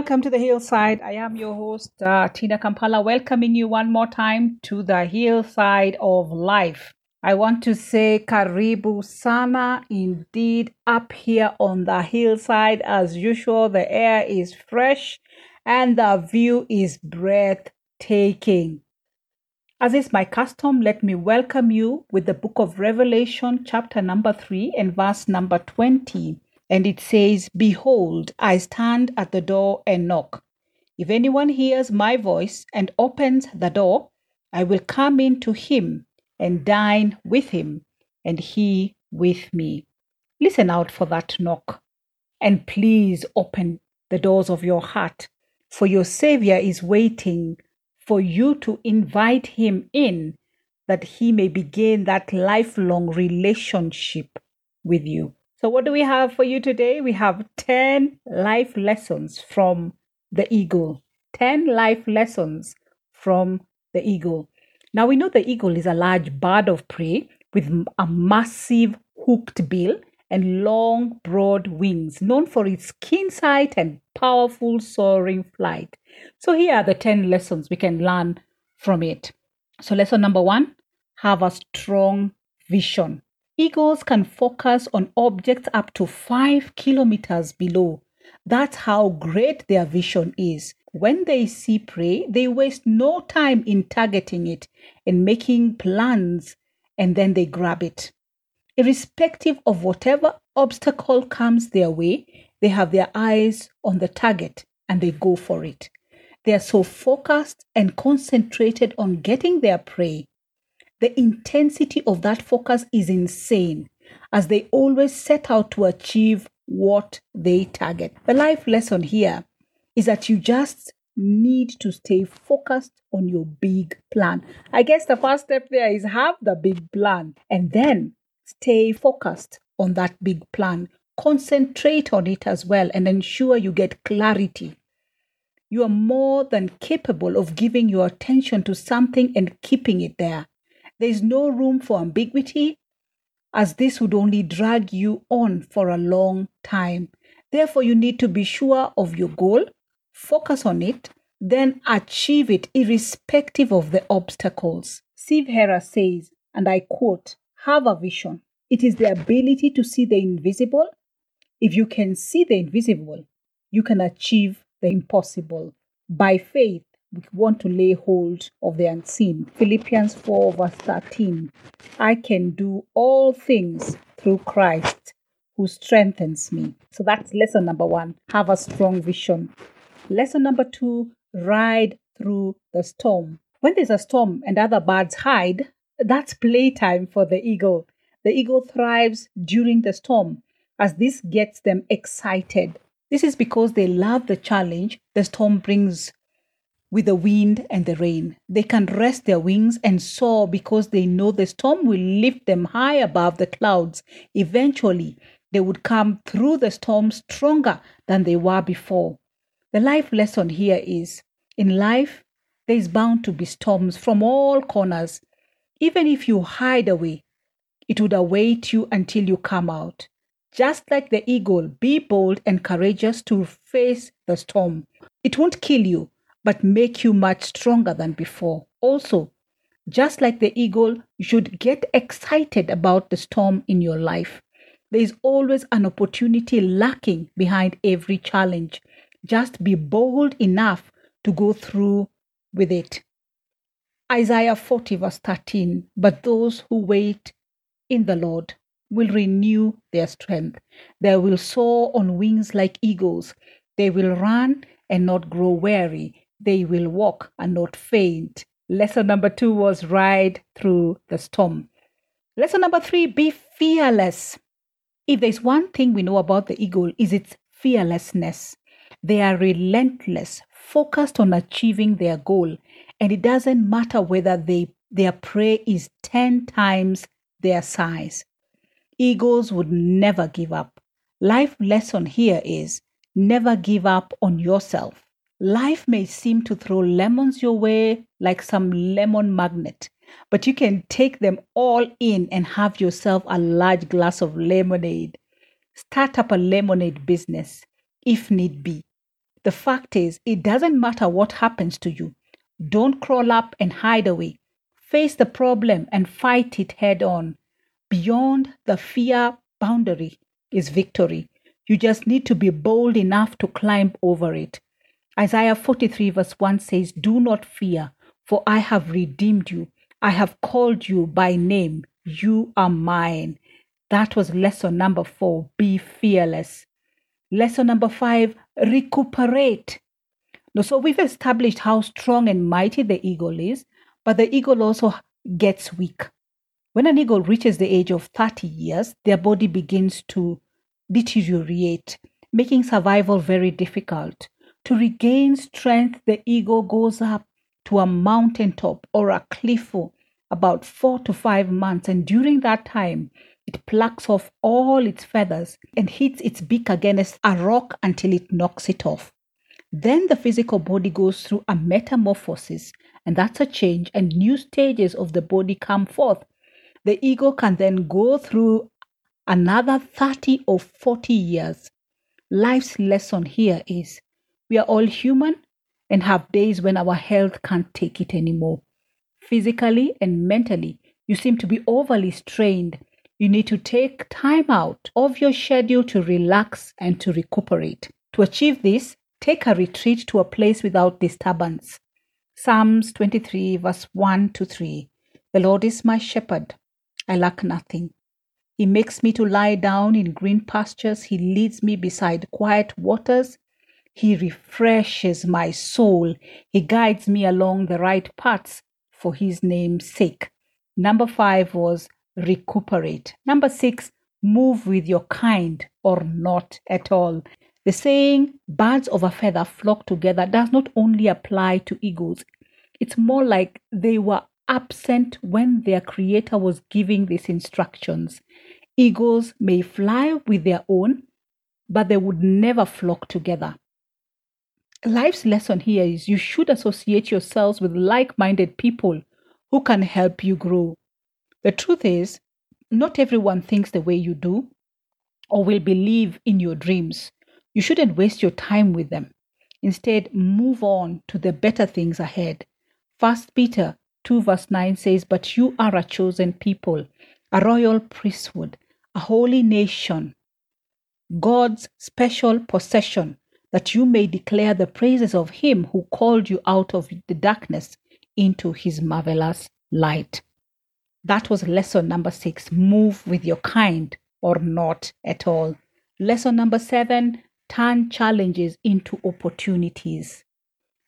Welcome to the hillside. I am your host, uh, Tina Kampala, welcoming you one more time to the hillside of life. I want to say Karibu Sana indeed up here on the hillside. As usual, the air is fresh and the view is breathtaking. As is my custom, let me welcome you with the book of Revelation, chapter number 3 and verse number 20. And it says, Behold, I stand at the door and knock. If anyone hears my voice and opens the door, I will come in to him and dine with him, and he with me. Listen out for that knock. And please open the doors of your heart, for your Savior is waiting for you to invite him in that he may begin that lifelong relationship with you. So, what do we have for you today? We have 10 life lessons from the eagle. 10 life lessons from the eagle. Now, we know the eagle is a large bird of prey with a massive hooked bill and long, broad wings, known for its keen sight and powerful soaring flight. So, here are the 10 lessons we can learn from it. So, lesson number one have a strong vision. Eagles can focus on objects up to five kilometers below. That's how great their vision is. When they see prey, they waste no time in targeting it and making plans, and then they grab it. Irrespective of whatever obstacle comes their way, they have their eyes on the target and they go for it. They are so focused and concentrated on getting their prey. The intensity of that focus is insane as they always set out to achieve what they target. The life lesson here is that you just need to stay focused on your big plan. I guess the first step there is have the big plan and then stay focused on that big plan. Concentrate on it as well and ensure you get clarity. You are more than capable of giving your attention to something and keeping it there. There is no room for ambiguity, as this would only drag you on for a long time. Therefore, you need to be sure of your goal, focus on it, then achieve it irrespective of the obstacles. Steve Herr says, and I quote, have a vision. It is the ability to see the invisible. If you can see the invisible, you can achieve the impossible. By faith, we want to lay hold of the unseen. Philippians 4, verse 13. I can do all things through Christ who strengthens me. So that's lesson number one. Have a strong vision. Lesson number two ride through the storm. When there's a storm and other birds hide, that's playtime for the eagle. The eagle thrives during the storm as this gets them excited. This is because they love the challenge the storm brings with the wind and the rain. They can rest their wings and soar because they know the storm will lift them high above the clouds. Eventually, they would come through the storm stronger than they were before. The life lesson here is in life, there is bound to be storms from all corners. Even if you hide away, it would await you until you come out. Just like the eagle, be bold and courageous to face the storm. It won't kill you, but make you much stronger than before. Also, just like the eagle, you should get excited about the storm in your life. There is always an opportunity lacking behind every challenge. Just be bold enough to go through with it. Isaiah 40, verse 13 But those who wait in the Lord will renew their strength. They will soar on wings like eagles. They will run and not grow weary they will walk and not faint. Lesson number two was ride through the storm. Lesson number three, be fearless. If there's one thing we know about the eagle, is its fearlessness. They are relentless, focused on achieving their goal, and it doesn't matter whether they, their prey is 10 times their size. Eagles would never give up. Life lesson here is never give up on yourself. Life may seem to throw lemons your way like some lemon magnet, but you can take them all in and have yourself a large glass of lemonade. Start up a lemonade business if need be. The fact is, it doesn't matter what happens to you. Don't crawl up and hide away. Face the problem and fight it head on. Beyond the fear boundary is victory. You just need to be bold enough to climb over it. Isaiah 43, verse 1 says, Do not fear, for I have redeemed you. I have called you by name. You are mine. That was lesson number four be fearless. Lesson number five recuperate. Now, so we've established how strong and mighty the eagle is, but the eagle also gets weak. When an eagle reaches the age of 30 years, their body begins to deteriorate, making survival very difficult. To regain strength, the eagle goes up to a mountaintop or a cliff for about four to five months, and during that time, it plucks off all its feathers and hits its beak against a rock until it knocks it off. Then the physical body goes through a metamorphosis, and that's a change, and new stages of the body come forth. The ego can then go through another 30 or 40 years. Life's lesson here is we are all human and have days when our health can't take it anymore. Physically and mentally, you seem to be overly strained. You need to take time out of your schedule to relax and to recuperate. To achieve this, take a retreat to a place without disturbance. Psalms 23, verse 1 to 3. The Lord is my shepherd. I lack nothing. He makes me to lie down in green pastures. He leads me beside quiet waters. He refreshes my soul. He guides me along the right paths for his name's sake. Number five was recuperate. Number six, move with your kind or not at all. The saying, birds of a feather flock together, does not only apply to eagles. It's more like they were absent when their creator was giving these instructions. Eagles may fly with their own, but they would never flock together life's lesson here is you should associate yourselves with like minded people who can help you grow. The truth is, not everyone thinks the way you do or will believe in your dreams. You shouldn't waste your time with them. Instead, move on to the better things ahead. First Peter 2 verse 9 says, But you are a chosen people, a royal priesthood, a holy nation, God's special possession that you may declare the praises of him who called you out of the darkness into his marvelous light. That was lesson number six move with your kind or not at all. Lesson number seven turn challenges into opportunities.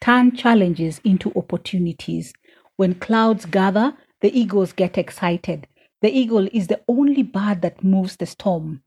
Turn challenges into opportunities. When clouds gather, the eagles get excited. The eagle is the only bird that moves the storm.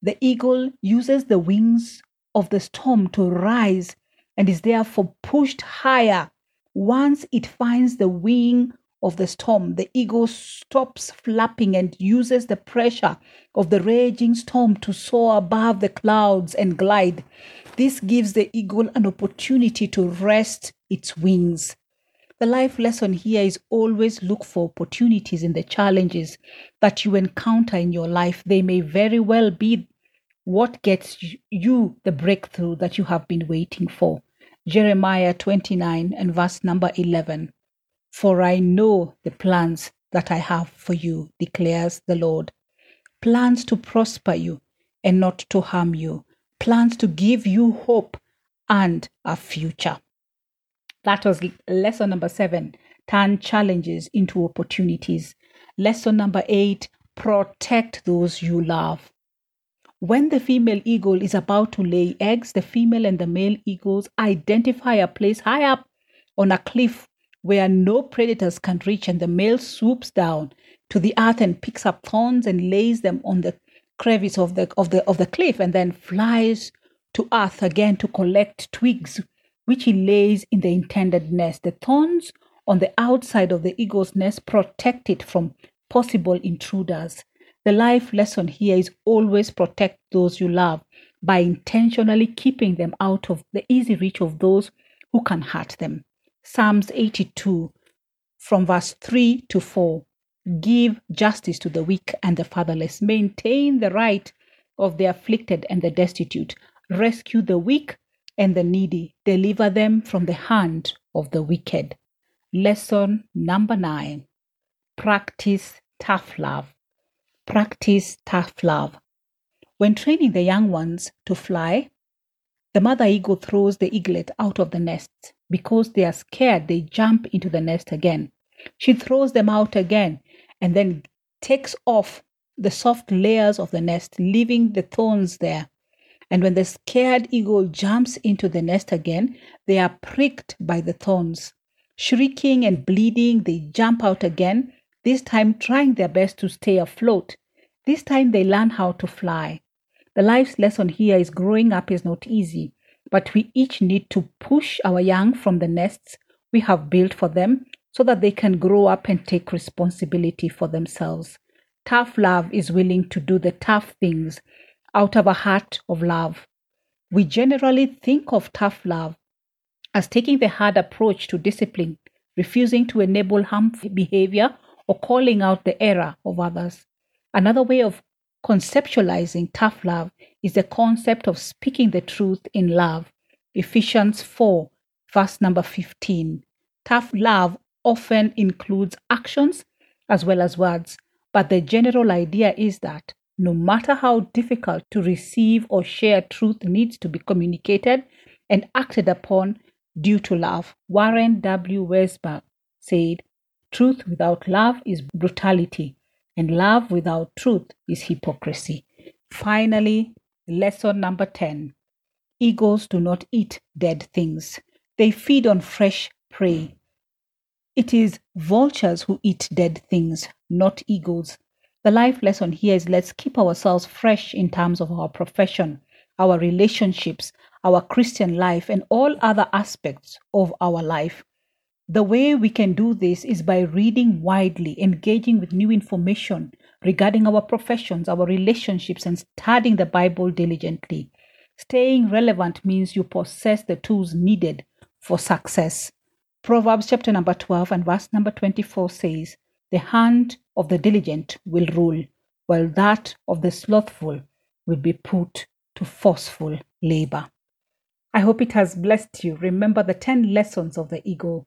The eagle uses the wings of the storm to rise and is therefore pushed higher. Once it finds the wing of the storm, the eagle stops flapping and uses the pressure of the raging storm to soar above the clouds and glide. This gives the eagle an opportunity to rest its wings. The life lesson here is always look for opportunities in the challenges that you encounter in your life. They may very well be what gets you the breakthrough that you have been waiting for? Jeremiah 29 and verse number 11. For I know the plans that I have for you, declares the Lord. Plans to prosper you and not to harm you, plans to give you hope and a future. That was lesson number seven turn challenges into opportunities. Lesson number eight protect those you love. When the female eagle is about to lay eggs, the female and the male eagles identify a place high up on a cliff where no predators can reach, and the male swoops down to the earth and picks up thorns and lays them on the crevice of the of the of the cliff, and then flies to earth again to collect twigs, which he lays in the intended nest. The thorns on the outside of the eagle's nest protect it from possible intruders. The life lesson here is always protect those you love by intentionally keeping them out of the easy reach of those who can hurt them. Psalms 82 from verse 3 to 4. Give justice to the weak and the fatherless. Maintain the right of the afflicted and the destitute. Rescue the weak and the needy. Deliver them from the hand of the wicked. Lesson number nine Practice tough love. Practice tough love. When training the young ones to fly, the mother eagle throws the eaglet out of the nest. Because they are scared, they jump into the nest again. She throws them out again and then takes off the soft layers of the nest, leaving the thorns there. And when the scared eagle jumps into the nest again, they are pricked by the thorns. Shrieking and bleeding, they jump out again, this time trying their best to stay afloat. This time they learn how to fly. The life's lesson here is growing up is not easy, but we each need to push our young from the nests we have built for them so that they can grow up and take responsibility for themselves. Tough love is willing to do the tough things out of a heart of love. We generally think of tough love as taking the hard approach to discipline, refusing to enable harmful behavior, or calling out the error of others. Another way of conceptualizing tough love is the concept of speaking the truth in love. Ephesians 4, verse number 15. Tough love often includes actions as well as words, but the general idea is that no matter how difficult to receive or share truth needs to be communicated and acted upon due to love. Warren W. Wiersbe said, Truth without love is brutality, and love without truth is hypocrisy. Finally, lesson number 10 Eagles do not eat dead things, they feed on fresh prey. It is vultures who eat dead things, not eagles. The life lesson here is let's keep ourselves fresh in terms of our profession, our relationships, our Christian life, and all other aspects of our life. The way we can do this is by reading widely, engaging with new information regarding our professions, our relationships, and studying the Bible diligently. Staying relevant means you possess the tools needed for success. Proverbs chapter number 12 and verse number 24 says, The hand of the diligent will rule, while that of the slothful will be put to forceful labor. I hope it has blessed you. Remember the 10 lessons of the eagle.